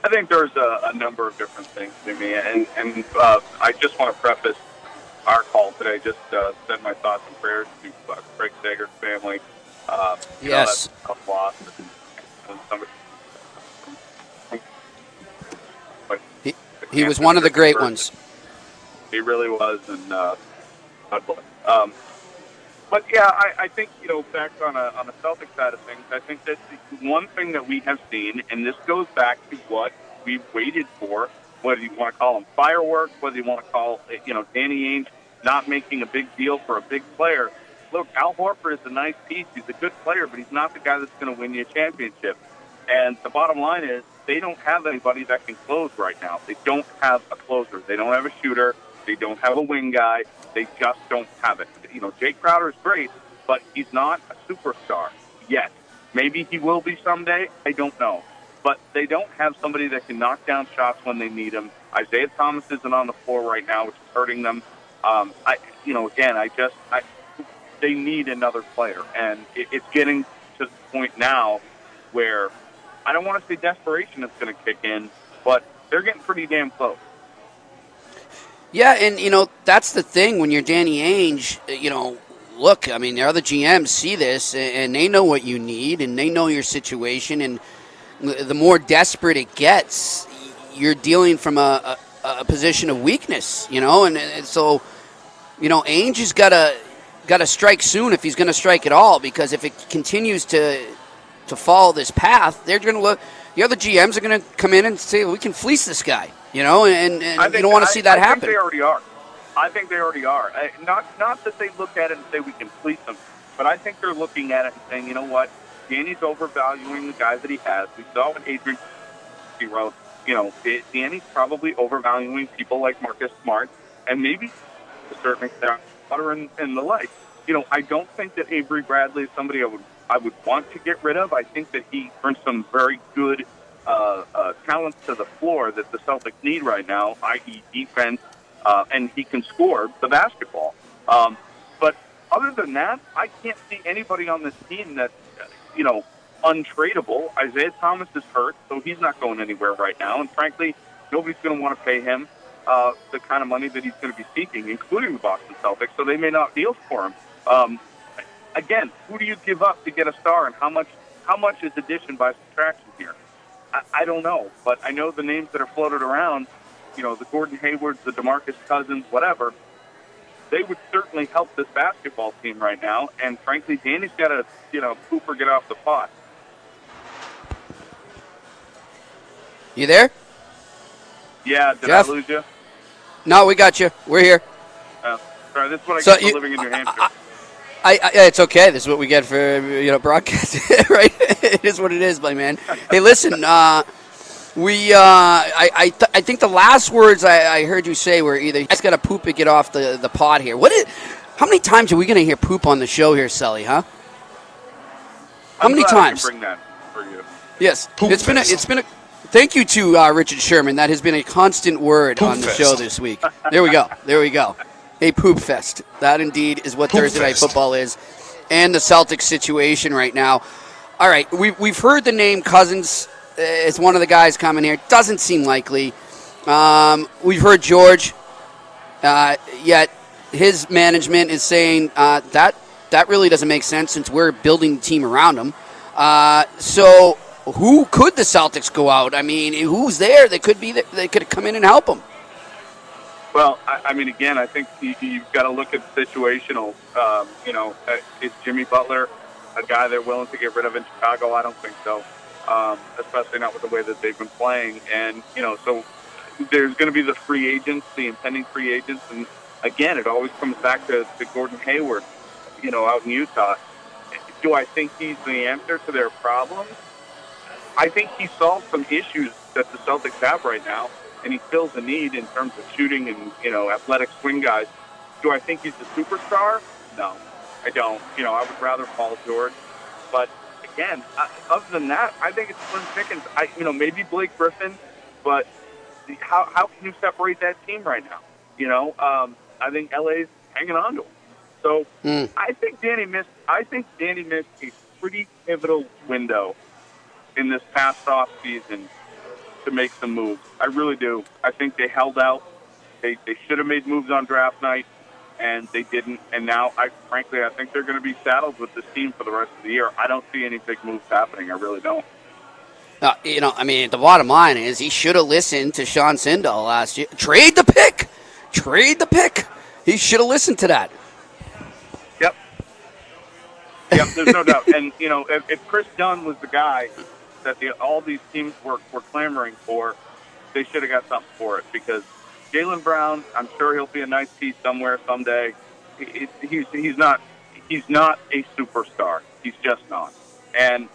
Speaker 14: I think there's a, a number of different things to me, and and uh, I just want to preface our call today. Just uh, send my thoughts and prayers to uh, Craig Sager's family. Uh, know,
Speaker 7: Yes.
Speaker 14: that's a loss. And, somebody, but
Speaker 7: He, he was one of the great ones.
Speaker 14: He really was, and uh, God bless. Um, but yeah, I, I think you know back on a on the Celtic side of things, I think that one thing that we have seen, and this goes back to what we waited for, whether you want to call them fireworks, whether you want to call you know Danny Ainge not making a big deal for a big player. Look, Al Horford is a nice piece. He's a good player, but he's not the guy that's going to win you a championship. And the bottom line is they don't have anybody that can close right now. They don't have a closer. They don't have a shooter. They don't have a wing guy. They just don't have it. You know, Jake Crowder is great, but he's not a superstar yet. Maybe he will be someday. I don't know. But they don't have somebody that can knock down shots when they need them. Isaiah Thomas isn't on the floor right now, which is hurting them. Um, I, you know, again, I just, I, they need another player, and it, it's getting to the point now where I don't want to say desperation is going to kick in, but they're getting pretty damn close.
Speaker 7: Yeah, and you know that's the thing when you're Danny Ainge. uh, You know, look, I mean, the other GMs see this and- they know what you need and they know your situation. And the more desperate it gets, you're dealing from a, a, a position of weakness. You know, and, and so you know Ainge has got to got to strike soon if he's going to strike at all. Because if it continues to to follow this path, they're going to look. The other GMs are going to come in and say, "We can fleece this guy," you know, and, and
Speaker 14: I
Speaker 7: you don't want to see that
Speaker 14: I
Speaker 7: happen.
Speaker 14: Think they already are. I think they already are. I, not not that they look at it and say we can fleece them, but I think they're looking at it and saying, you know what, Danny's overvaluing the guy that he has. We saw what Adrian he wrote. You know, Da- Danny's probably overvaluing people like Marcus Smart and maybe to a certain extent Potter and, and the like. You know, I don't think that Avery Bradley is somebody I would I would want to get rid of. I think that he brings some very good uh, uh, talents to the floor that the Celtics need right now, i.e., defense, uh, and he can score the basketball. Um, but other than that, I can't see anybody on this team that, you know, untradeable. Isaiah Thomas is hurt, so he's not going anywhere right now. And frankly, nobody's going to want to pay him uh, the kind of money that he's going to be seeking, including the Boston Celtics. So they may not deal for him. Um, again, who do you give up to get a star, and how much? How much is addition by subtraction here? I, I don't know, but I know the names that are floated around. You know, the Gordon Haywards, the Demarcus Cousins, whatever. They would certainly help this basketball team right now. And frankly, Danny's got to, you know, poop or get off the pot.
Speaker 7: You there?
Speaker 14: Yeah, did
Speaker 7: Jeff?
Speaker 14: I lose you?
Speaker 7: No, we got you. We're here.
Speaker 14: Oh, sorry, this is what I
Speaker 7: So
Speaker 14: get for
Speaker 7: you-
Speaker 14: living in New Hampshire.
Speaker 7: I, I, it's okay. This is what we get for you know broadcasting, right? it is what it is, my man. Hey, listen, uh, we uh, I I, th- I think the last words I, I heard you say were either you guys got to poop or get off the the pod here. What is? How many times are we going to hear poop on the show here, Sully? Huh? How
Speaker 14: I'm
Speaker 7: many
Speaker 14: glad I can
Speaker 7: times?
Speaker 14: bring that for you.
Speaker 7: Yes, it's been a, it's been a. Thank you to uh, Richard Sherman. That has been a constant word
Speaker 14: Poop
Speaker 7: on the
Speaker 14: fest.
Speaker 7: show this week. There we go. There we go. A poop fest. That indeed is what
Speaker 14: Poop
Speaker 7: Thursday night football is, and the Celtics situation right now. All right, we've we've heard the name Cousins uh, as one of the guys coming here. Doesn't seem likely. Um, we've heard George. Uh, yet his management is saying uh, that that really doesn't make sense since we're building the team around him. Uh, so who could the Celtics go out? I mean, who's there that could be they could come in and help them?
Speaker 14: Well, I, I mean, again, I think you, you've got to look at situational. Um, you know, uh, is Jimmy Butler a guy they're willing to get rid of in Chicago? I don't think so, um, especially not with the way that they've been playing. And you know, so there's going to be the free agents, the impending free agents, and again, it always comes back to, to Gordon Hayward. You know, out in Utah. Do I think he's the answer to their problems? I think he solved some issues that the Celtics have right now, and he fills a need in terms of shooting and you know athletic swing guys. Do I think he's a superstar? No, I don't. You know, I would rather Paul George, but again, uh, other than that, I think it's Slim Pickens. I you know maybe Blake Griffin, but the- how how can you separate that team right now? You know, um, I think LA's hanging on to him. So
Speaker 7: Mm.
Speaker 14: I think Danny missed. I think Danny missed a pretty pivotal window in this past off season to make some moves. I really do. I think they held out. They they should have made moves on draft night, and they didn't. And now, I frankly, I think they're going to be saddled with this team for the rest of the year. I don't see any big moves happening. I really don't.
Speaker 7: Uh, you know, I mean, the bottom line is he should have listened to Sean Sindel last year. Trade the pick. Trade the pick. He should have listened to that.
Speaker 14: Yep. Yep, there's no doubt. And you know, if, if Kris Dunn was the guy that the, all these teams were, were clamoring for, they should have got something for it because Jaylen Brown, I'm sure he'll be a nice piece somewhere someday. He, he- he's he's not he's not a superstar. He's just not. And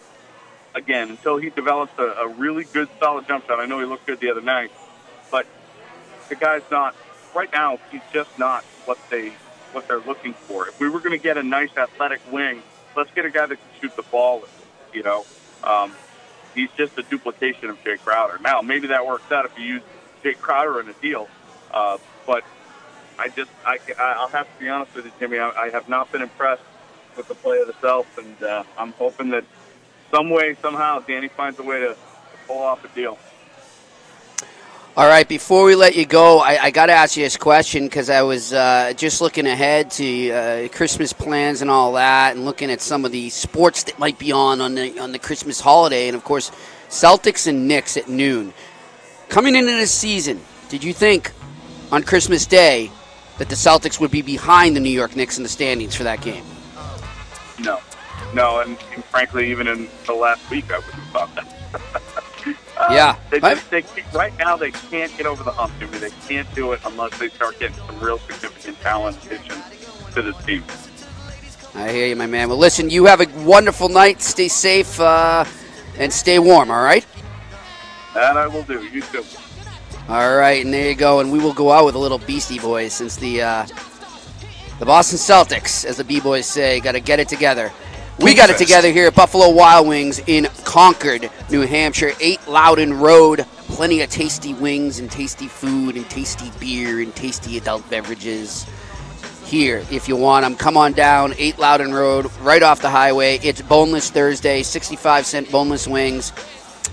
Speaker 14: again, until he develops a, a really good, solid jump shot, I know he looked good the other night, but the guy's not right now. He's just not what they what they're looking for. If we were going to get a nice athletic wing, let's get a guy that can shoot the ball. You know, um, he's just a duplication of Jae Crowder. Now, maybe that works out if you use Jae Crowder in a deal, uh, but I just I, I'll have to be honest with you, Jimmy. I, I have not been impressed with the play of the Celtics, and uh, I'm hoping that some way, somehow, Danny finds a way to, to pull off a deal.
Speaker 7: All right, before we let you go, I, I got to ask you this question because I was uh, just looking ahead to uh, Christmas plans and all that, and looking at some of the sports that might be on on the on the Christmas holiday, and of course, Celtics and Knicks at noon. Coming into this season, did you think on Christmas Day that the Celtics would be behind the New York Knicks in the standings for that game?
Speaker 14: No, no, and, and frankly, even in the last week, I wouldn't have thought that. Uh,
Speaker 7: Yeah.
Speaker 14: they just they right now they can't get over the hump, Jimmy. They can't do it unless they start getting some real significant talent additions to this team.
Speaker 7: I hear you, my man. Well, listen, you have a wonderful night. Stay safe uh, and stay warm. All right.
Speaker 14: That I will do. You too.
Speaker 7: All right, and there you go. And we will go out with a little Beastie Boys since the uh, the Boston Celtics, as the B boys say, got to get it together. We got it together here at Buffalo Wild Wings in Concord, New Hampshire. 8 Loudon Road. Plenty of tasty wings and tasty food and tasty beer and tasty adult beverages here if you want them. Come on down, 8 Loudon Road, right off the highway. It's Boneless Thursday, 65 cent boneless wings.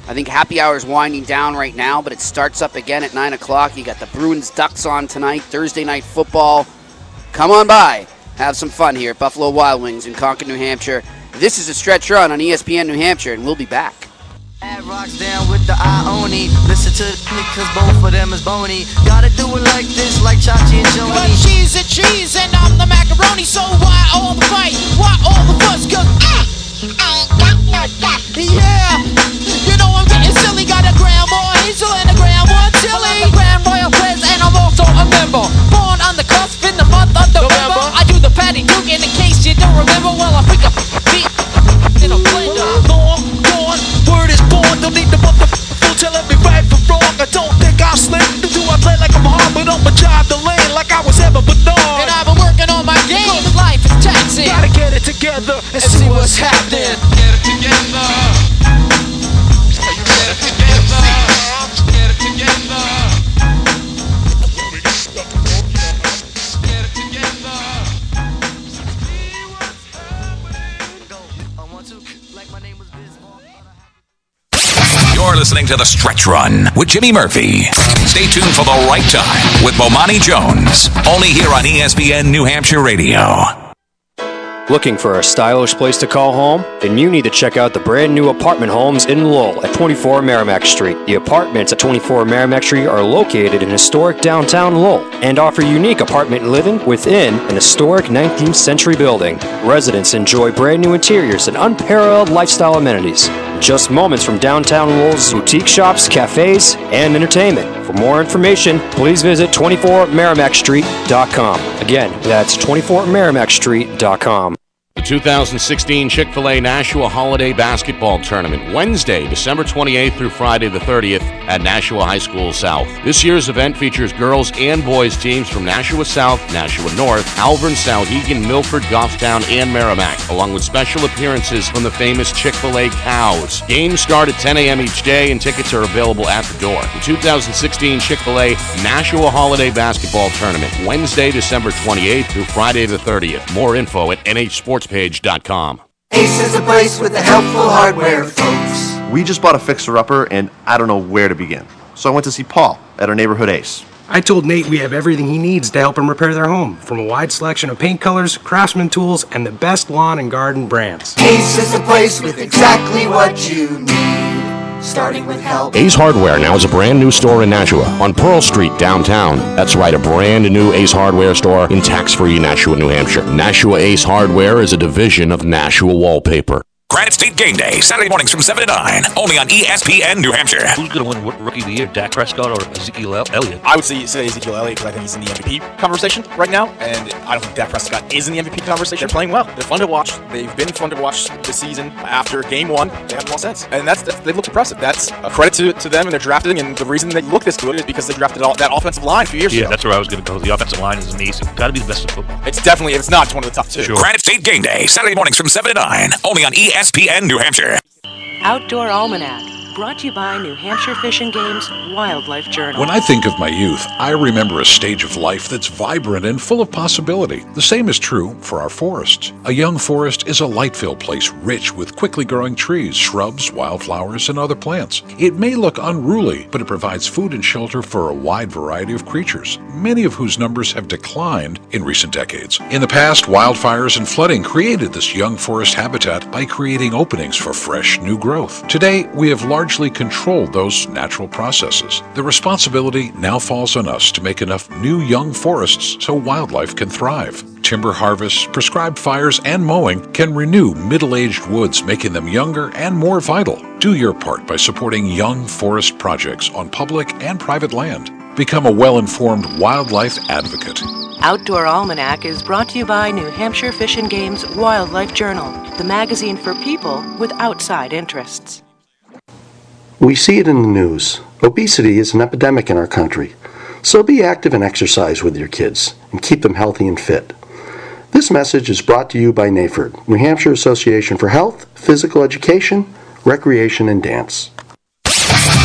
Speaker 7: I think happy hour is winding down right now, but it starts up again at 9 o'clock. You got the Bruins Ducks on tonight, Thursday night football. Come on by. Have some fun here at Buffalo Wild Wings in Concord, New Hampshire. This is a stretch run on ESPN New Hampshire, and we'll be back.
Speaker 20: Ad rocks down with the Ione. Listen to the cause both of them is bony. Gotta do it like this, like Chachi and Joanie.
Speaker 21: But she's a cheese and I'm the macaroni, so why all the fight? Why all the fuss? Cause I, I ain't got no duck. Yeah, you know I'm getting silly. Got a grandma Hazel and a grandma Tilly. Grand Royal Quiz and I'm also a member. Born on the cusp in the month of November. what's the patty duke. And the case you don't remember, well, I pick
Speaker 1: up beat to The Stretch Run with Jimmy Murphy. Stay tuned for the right time with Bomani Jones. Only here on ESPN New Hampshire Radio.
Speaker 22: Looking for a stylish place to call home? Then you need to check out the brand new apartment homes in Lowell at 24 Merrimack Street. The apartments at 24 Merrimack Street are located in historic downtown Lowell and offer unique apartment living within an historic 19th century building. Residents enjoy brand new interiors and unparalleled lifestyle amenities. Just moments from downtown Lowell's boutique shops, cafes, and entertainment. For more information, please visit 24merrimackstreet.com. Again, that's 24merrimackstreet.com.
Speaker 15: The 2016 Chick fil A Nashua Holiday Basketball Tournament, Wednesday, December 28th through Friday the 30th at Nashua High School South. This year's event features girls and boys teams from Nashua South, Nashua North, Alvirne, Souhegan, Milford, Goffstown, and Merrimack, along with special appearances from the famous Chick fil A cows. Games start at 10 a.m. each day, and tickets are available at the door. The 2016 Chick fil A Nashua Holiday Basketball Tournament, Wednesday, December 28th through Friday the 30th. More info at nhsportspage.com.
Speaker 23: Ace is the place with the helpful hardware, folks.
Speaker 24: We just bought a fixer-upper, and I don't know where to begin. So I went to see Paul at our neighborhood Ace.
Speaker 25: I told Nate we have everything he needs to help him repair their home, from a wide selection of paint colors, craftsman tools, and the best lawn and garden brands.
Speaker 23: Ace is the place with exactly what you need, starting with help.
Speaker 15: Ace Hardware now is a brand new store in Nashua on Pearl Street downtown. That's right, a brand new Ace Hardware store in tax-free Nashua, New Hampshire. Nashua Ace Hardware is a division of Nashua Wallpaper.
Speaker 1: Granite State Game Day, Saturday mornings from 7 to 9, only on ESPN New Hampshire.
Speaker 26: Who's going to win Rookie of the Year, Dak Prescott or Ezekiel Elliott?
Speaker 27: I would say, say Ezekiel Elliott because I think he's in the MVP conversation right now, and I don't think Dak Prescott is in the MVP conversation. They're playing well. They're fun to watch. They've been fun to watch this season. After game one, they haven't lost sense, and that's, that's they look impressive. That's a credit to, to them and their drafting, and the reason they look this good is because they drafted all, that offensive line a few years
Speaker 26: Yeah,
Speaker 27: ago.
Speaker 26: that's where I was going to go. The offensive line is amazing. Got to be the best in football.
Speaker 27: It's definitely, if it's not, it's one of the top two.
Speaker 1: Granite State Game Day, Saturday mornings from 7 to 9, only on E ESPN New Hampshire.
Speaker 28: Outdoor Almanac, brought to you by New Hampshire Fish and Game's Wildlife Journal.
Speaker 29: When I think of my youth, I remember a stage of life that's vibrant and full of possibility. The same is true for our forests. A young forest is a light-filled place rich with quickly growing trees, shrubs, wildflowers, and other plants. It may look unruly, but it provides food and shelter for a wide variety of creatures, many of whose numbers have declined in recent decades. In the past, wildfires and flooding created this young forest habitat by creating openings for fresh, new growth. Today, we have largely controlled those natural processes. The responsibility now falls on us to make enough new young forests so wildlife can thrive. Timber harvests, prescribed fires, and mowing can renew middle aged woods, making them younger and more vital. Do your part by supporting young forest projects on public and private land. Become a well informed wildlife advocate.
Speaker 28: Outdoor Almanac is brought to you by New Hampshire Fish and Game's Wildlife Journal, the magazine for people with outside interests.
Speaker 19: We see it in the news. Obesity is an epidemic in our country. So be active and exercise with your kids and keep them healthy and fit. This message is brought to you by NAFERD, New Hampshire Association for Health, Physical Education, Recreation, and Dance.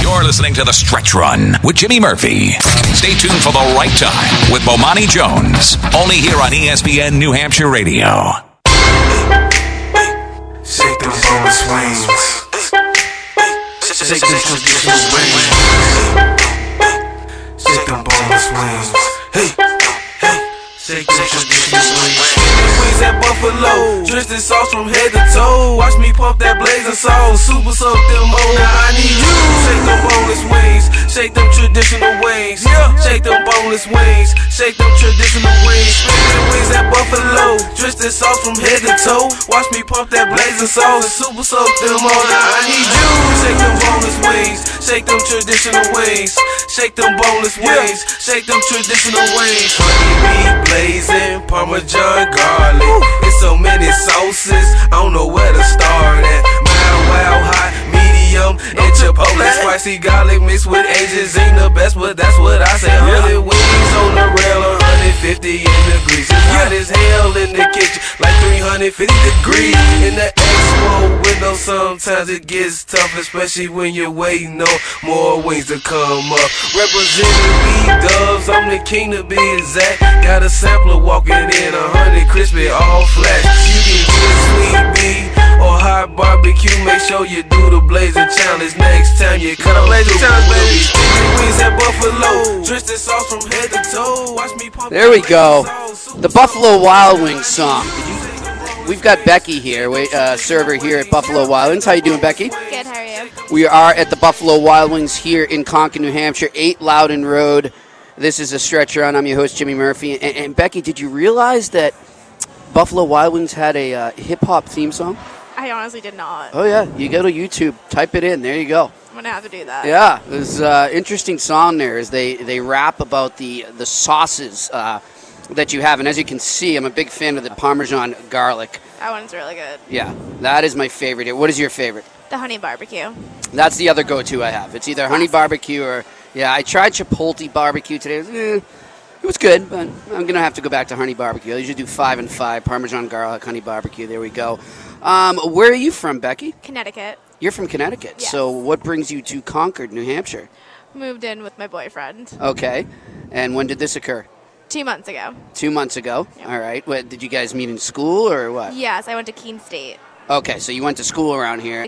Speaker 1: You're listening to The Stretch Run with Jimmy Murphy. Stay tuned for the right time with Bomani Jones, only here on ESPN New Hampshire Radio.
Speaker 6: Shake them bone swings. Shake them traditional wings. Shake them bone swings. Hey, hey. Shake them traditional wings. Wings at Buffalo, dressed in sauce from head to toe. Watch me pump that blazing sauce, super soak them on. Now I need you. Shake them boneless wings, shake them traditional wings. Shake them boneless wings, shake them traditional wings. Wings at Buffalo, dressed in sauce from head to toe. Watch me pump that blazing sauce, super soak them on. Now I need you. Shake them boneless wings, shake them traditional wings. Shake them boneless wings, shake them traditional wings. Honey meat blazing, Parmesan garlic. It's so many sauces, I don't know where to start at. Mild, wild, hot, medium and Chipotle. Spicy garlic mixed with Asians ain't the best, but that's what I say. 100 150 in the grease. It's hot as hell in the kitchen, like 350 degrees. In the expo window, sometimes it gets tough, especially when you're waiting on more wings to come up. Representing B dubs, I'm the king to be exact. Got a sampler walking in, a hundred crispy, all flash. You can get sweet beef or hot barbecue. Make sure you do the blazing challenge next time you come. Blazing challenge, baby. Wings at Buffalo, drenched in sauce from head to toe. Watch me pump.
Speaker 7: There we go. The Buffalo Wild Wings song. We've got Becky here, wait, uh, server here at Buffalo Wild Wings. How you doing, Becky?
Speaker 30: Good, how are you?
Speaker 7: We are at the Buffalo Wild Wings here in Concord, New Hampshire, 8 Loudon Road. This is a stretch run. I'm your host, Jimmy Murphy. And, and Becky, did you realize that Buffalo Wild Wings had a uh, hip hop theme song?
Speaker 30: I honestly did not.
Speaker 7: Oh, yeah. You go to YouTube, type it in. There you go.
Speaker 30: I'm gonna have to do that.
Speaker 7: Yeah, it was uh, interesting song there. Is they they rap about the the sauces uh, that you have, and as you can see, I'm a big fan of the Parmesan garlic.
Speaker 30: That one's really good.
Speaker 7: Yeah, that is my favorite. What is your favorite?
Speaker 30: The honey barbecue.
Speaker 7: That's the other go-to I have. It's either honey barbecue or yeah. I tried Chipotle barbecue today. It was, eh, it was good, but I'm gonna have to go back to honey barbecue. I usually do five and five Parmesan garlic honey barbecue. There we go. Um, where are you from, Becky?
Speaker 30: Connecticut.
Speaker 7: You're from Connecticut. So what brings you to Concord, New Hampshire?
Speaker 30: Moved in with my boyfriend
Speaker 7: Okay. And when did this occur?
Speaker 30: two months ago.
Speaker 7: Two months ago. All right. What, did you guys meet in school or what?
Speaker 30: Yes, I went to Keene State.
Speaker 7: Okay, so you went to school around here.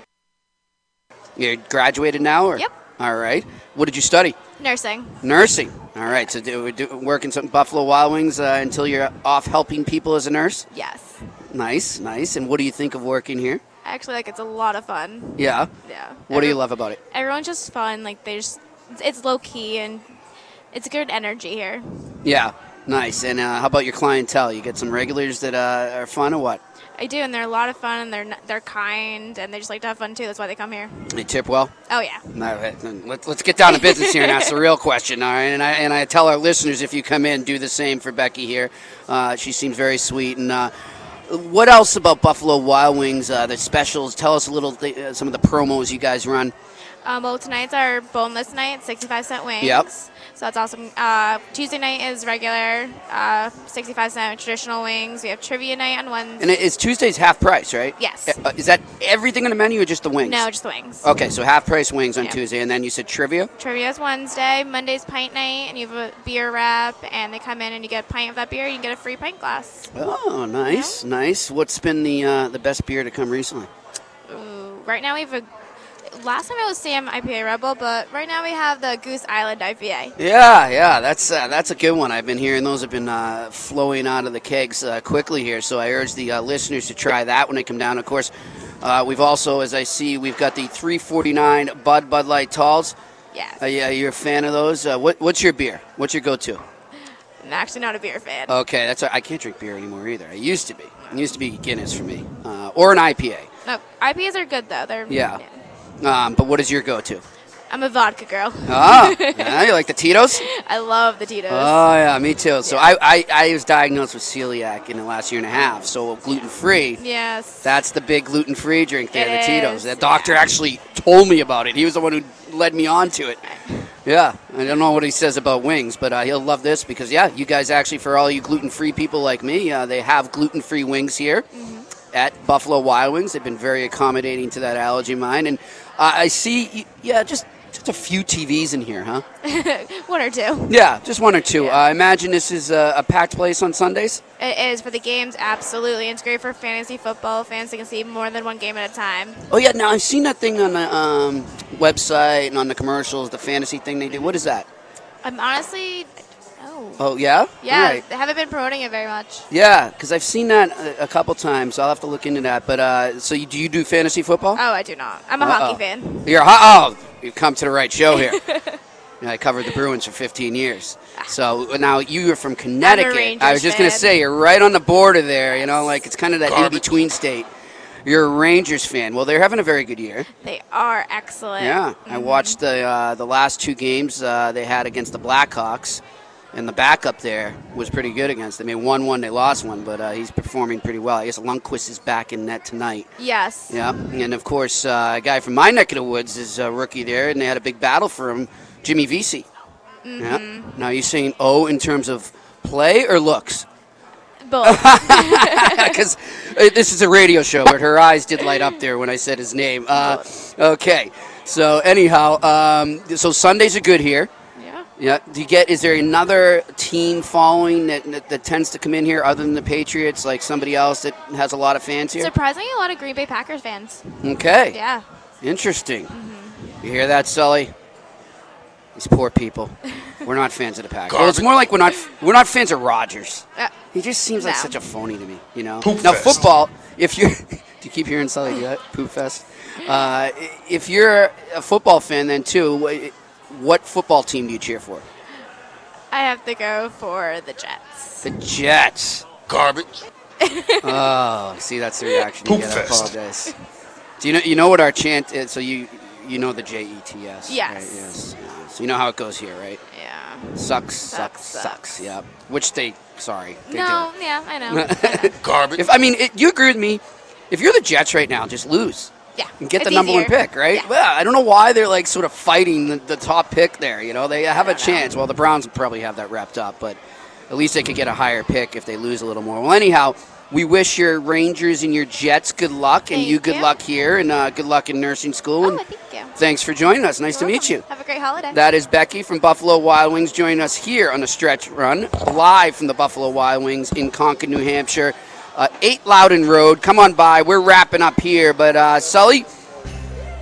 Speaker 7: You graduated now, or?
Speaker 30: Yep.
Speaker 7: All right. What did you study?
Speaker 30: Nursing.
Speaker 7: Nursing. All right. So do, do working some Buffalo Wild Wings uh, until you're off helping people as a nurse.
Speaker 30: Yes.
Speaker 7: Nice, nice. And what do you think of working here?
Speaker 30: I actually like it's a lot of fun.
Speaker 7: Yeah.
Speaker 30: Yeah.
Speaker 7: What do you love about it?
Speaker 30: Everyone's just fun. Like there's, it's low key and it's good energy here.
Speaker 7: Yeah. Nice. And uh, how about your clientele? You get some regulars that uh, are fun or what?
Speaker 30: I do, and they're a lot of fun, and they're n- they're kind, and they just like to have fun too. That's why they come here.
Speaker 7: They tip well.
Speaker 30: Oh yeah.
Speaker 7: All right, then let's, let's get down to business here and ask the real question. All right, and I and I tell our listeners if you come in, do the same for Becky here. Uh, she seems very sweet. And uh, what else about Buffalo Wild Wings? Uh, the specials. Tell us a little. Th- uh, some of the promos you guys run.
Speaker 30: Um, well, tonight's our boneless night, 65 cent wings.
Speaker 7: Yep.
Speaker 30: So that's awesome. Uh, Tuesday night is regular, uh, 65 cent traditional wings. We have trivia night on Wednesday.
Speaker 7: And it's Tuesday's half price, right?
Speaker 30: Yes.
Speaker 7: Uh, is that everything on the menu or just the wings?
Speaker 30: No, just the wings.
Speaker 7: Okay, so half price wings on
Speaker 30: Yeah.
Speaker 7: Tuesday, and then you said trivia.
Speaker 30: Trivia is Wednesday. Monday's pint night, and you have a beer wrap, and they come in and you get a pint of that beer. You can get a free pint glass.
Speaker 7: Oh, nice, nice. What's been the uh, the best beer to come recently?
Speaker 30: Ooh, right now we have a. Last time it was Sam IPA Rebel, but right now we have the Goose Island IPA.
Speaker 7: Yeah, yeah, that's uh, that's a good one. I've been hearing those have been uh, flowing out of the kegs uh, quickly here, so I urge the uh, listeners to try that when they come down. Of course, uh, we've also, as I see, we've got the 349 Bud Bud Light Talls.
Speaker 30: Yes.
Speaker 7: Uh, yeah, you're a fan of those. Uh, what, what's your beer? What's your go-to?
Speaker 30: I'm actually not a beer fan.
Speaker 7: Okay, that's I can't drink beer anymore either. I used to be. It used to be Guinness for me, uh, or an IPA.
Speaker 30: No, IPAs are good though. They're
Speaker 7: Yeah. Um, but what is your go-to?
Speaker 30: I'm a vodka girl.
Speaker 7: Ah, yeah, you like the Tito's?
Speaker 30: I love the Tito's.
Speaker 7: Oh yeah, me too. So I, I, I was diagnosed with celiac in the last year and a half. So gluten free.
Speaker 30: yes.
Speaker 7: That's the big gluten free drink there,
Speaker 30: It
Speaker 7: the Tito's. The doctor actually told me about it. He was the one who led me on to it. Yeah, I don't know what he says about wings, but uh, he'll love this because yeah, you guys actually, for all you gluten free people like me, uh, they have gluten free wings here
Speaker 30: Mm-hmm.
Speaker 7: at Buffalo Wild Wings. They've been very accommodating to that allergy of mine, and I see, yeah, just just a few TVs in here, huh?
Speaker 30: One or two.
Speaker 7: Yeah, just one or two. I imagine this is a, a packed place on Sundays.
Speaker 30: It is for the games, absolutely. It's great for fantasy football. Fans They can see more than one game at a time.
Speaker 7: Oh yeah, now I've seen that thing on the um, website and on the commercials, the fantasy thing they do. What is that?
Speaker 30: I'm honestly, oh,
Speaker 7: yeah,
Speaker 30: yeah,
Speaker 7: All right.
Speaker 30: they haven't been promoting it very much.
Speaker 7: yeah, because I've seen that a, a couple times. I'll have to look into that. But uh, so you, do you do fantasy football?
Speaker 30: Oh, I do not. I'm a
Speaker 7: Uh-oh.
Speaker 30: hockey fan.
Speaker 7: You're a ho- oh, you've come to the right show here. I covered the Bruins for 15 years. So now you are from Connecticut. I was just going to say you're right on the border there. You know, like it's kind of that in between state. You're a Rangers fan. Well, they're having a very good year.
Speaker 30: They are excellent.
Speaker 7: Yeah, I watched the uh, the last two games uh, they had against the Blackhawks, And the backup there was pretty good against them. They won one, they lost one, but uh, he's performing pretty well. I guess Lundqvist is back in net tonight.
Speaker 30: Yes.
Speaker 7: Yeah, and of course, uh, a guy from my neck of the woods is a rookie there, and they had a big battle for him, Jimmy Vesey. Yeah.
Speaker 30: Mm-hmm.
Speaker 7: Now, you saying oh in terms of play or looks?
Speaker 30: Both.
Speaker 7: Because this is a radio show, but her eyes did light up there when I said his name. Uh, okay, so anyhow, um, so Sundays are good here.
Speaker 30: Yeah.
Speaker 7: Yeah. Do you get? Is there another team following that, that that tends to come in here other than the Patriots? Like somebody else that has a lot of fans here?
Speaker 30: Surprisingly, a lot of Green Bay Packers fans.
Speaker 7: Okay.
Speaker 30: Yeah.
Speaker 7: Interesting. You hear that, Sully? These poor people. We're not fans of the Packers. Well, it's more like we're not we're not fans of Rodgers.
Speaker 30: Uh,
Speaker 7: He just seems like such a phony to me, you know.
Speaker 30: Poop
Speaker 7: now
Speaker 30: fest.
Speaker 7: football, if you're, do you keep hearing Sully do that? Poop fest. Uh, if you're a football fan, then too, wh- what football team do you cheer for?
Speaker 30: I have to go for the Jets.
Speaker 7: The Jets.
Speaker 17: Garbage.
Speaker 7: oh, see, that's the reaction you
Speaker 17: Poop
Speaker 7: get. I
Speaker 17: fest.
Speaker 7: apologize. Do you know? You know what our chant is? So you you know the J E T S.
Speaker 30: Yes.
Speaker 7: Right? Yes. So you know how it goes here, right?
Speaker 30: Yeah.
Speaker 7: Sucks, sucks, sucks. Yeah. Which they, sorry, they
Speaker 30: no, yeah, I know.
Speaker 7: do. Garbage. If I mean, it, you agree with me? If you're the Jets right now, just lose.
Speaker 30: Yeah.
Speaker 7: And get the number one pick, right? Yeah. I don't know why they're like sort of fighting the, the top pick there. You know, they have a chance. Well, the Browns probably have that wrapped up, but at least they could get a higher pick if they lose a little more. Well, anyhow, we wish your Rangers and your Jets good luck, and
Speaker 30: Thank
Speaker 7: you good
Speaker 30: you.
Speaker 7: luck here, and uh, good luck in nursing school.
Speaker 30: Oh, thank you.
Speaker 7: thanks for joining us. Nice to meet you.
Speaker 30: Have a great holiday.
Speaker 7: That is Becky from Buffalo Wild Wings joining us here on the stretch run, live from the Buffalo Wild Wings in Concord, New Hampshire. Uh, 8 Loudon Road. Come on by. We're wrapping up here. But, uh, Sully,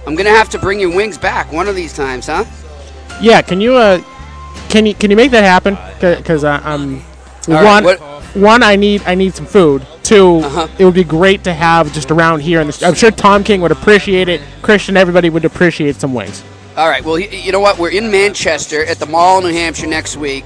Speaker 7: I'm going to have to bring your wings back one of these times, huh?
Speaker 31: Yeah, can you uh, can you can you make that happen? Because I'm
Speaker 7: All
Speaker 31: one one I need I need some food. 2
Speaker 7: Uh-huh.
Speaker 31: it would be great to have just around here. In the, I'm sure Tom King would appreciate it. Christian, everybody would appreciate some wings.
Speaker 7: All right. Well, you know what? We're in Manchester at the Mall, New Hampshire next week.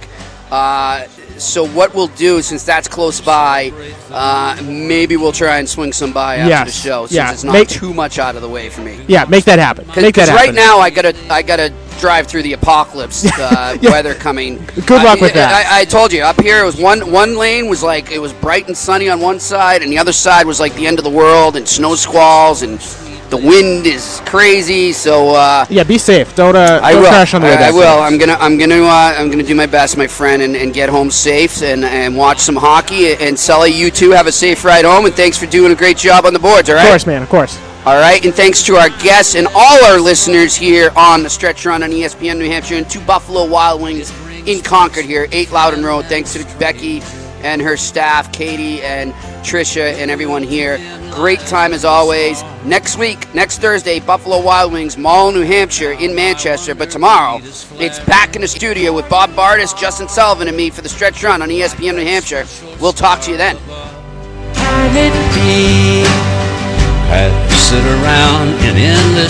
Speaker 7: Uh, so what we'll do, since that's close by, uh, maybe we'll try and swing some by after
Speaker 31: Yes.
Speaker 7: the show, since
Speaker 31: Yeah.
Speaker 7: it's not
Speaker 31: Make-
Speaker 7: too much out of the way for me.
Speaker 31: Yeah, make that happen. Make that
Speaker 7: Because
Speaker 31: happen.
Speaker 7: right now I gotta I gotta drive through the apocalypse uh, weather coming.
Speaker 31: Good luck
Speaker 7: I-
Speaker 31: with that.
Speaker 7: I, I told you up here it was one one lane was like it was bright and sunny on one side, and the other side was like the end of the world and snow squalls and the wind is crazy. So uh,
Speaker 31: yeah, be safe. Don't uh,
Speaker 7: I
Speaker 31: don't
Speaker 7: will.
Speaker 31: crash on the way
Speaker 7: I, I will. I'm gonna. I'm gonna. Uh, I'm gonna do my best, my friend, and, and get home safe and, and watch some hockey. And Sully, you too have a safe ride home. And thanks for doing a great job on the boards. All right.
Speaker 31: Of course, man. Of course.
Speaker 7: All right, and thanks to our guests and all our listeners here on the Stretch Run on ESPN New Hampshire and to Buffalo Wild Wings in Concord here, 8 Loudon Road. Thanks to Becky and her staff, Katie and Trisha and everyone here. Great time as always. Next week, next Thursday, Buffalo Wild Wings, Mall, New Hampshire in Manchester. But tomorrow, it's back in the studio with Bob Bardis, Justin Sullivan, and me for the Stretch Run on ESPN New Hampshire. We'll talk to you then.
Speaker 32: To sit around and the.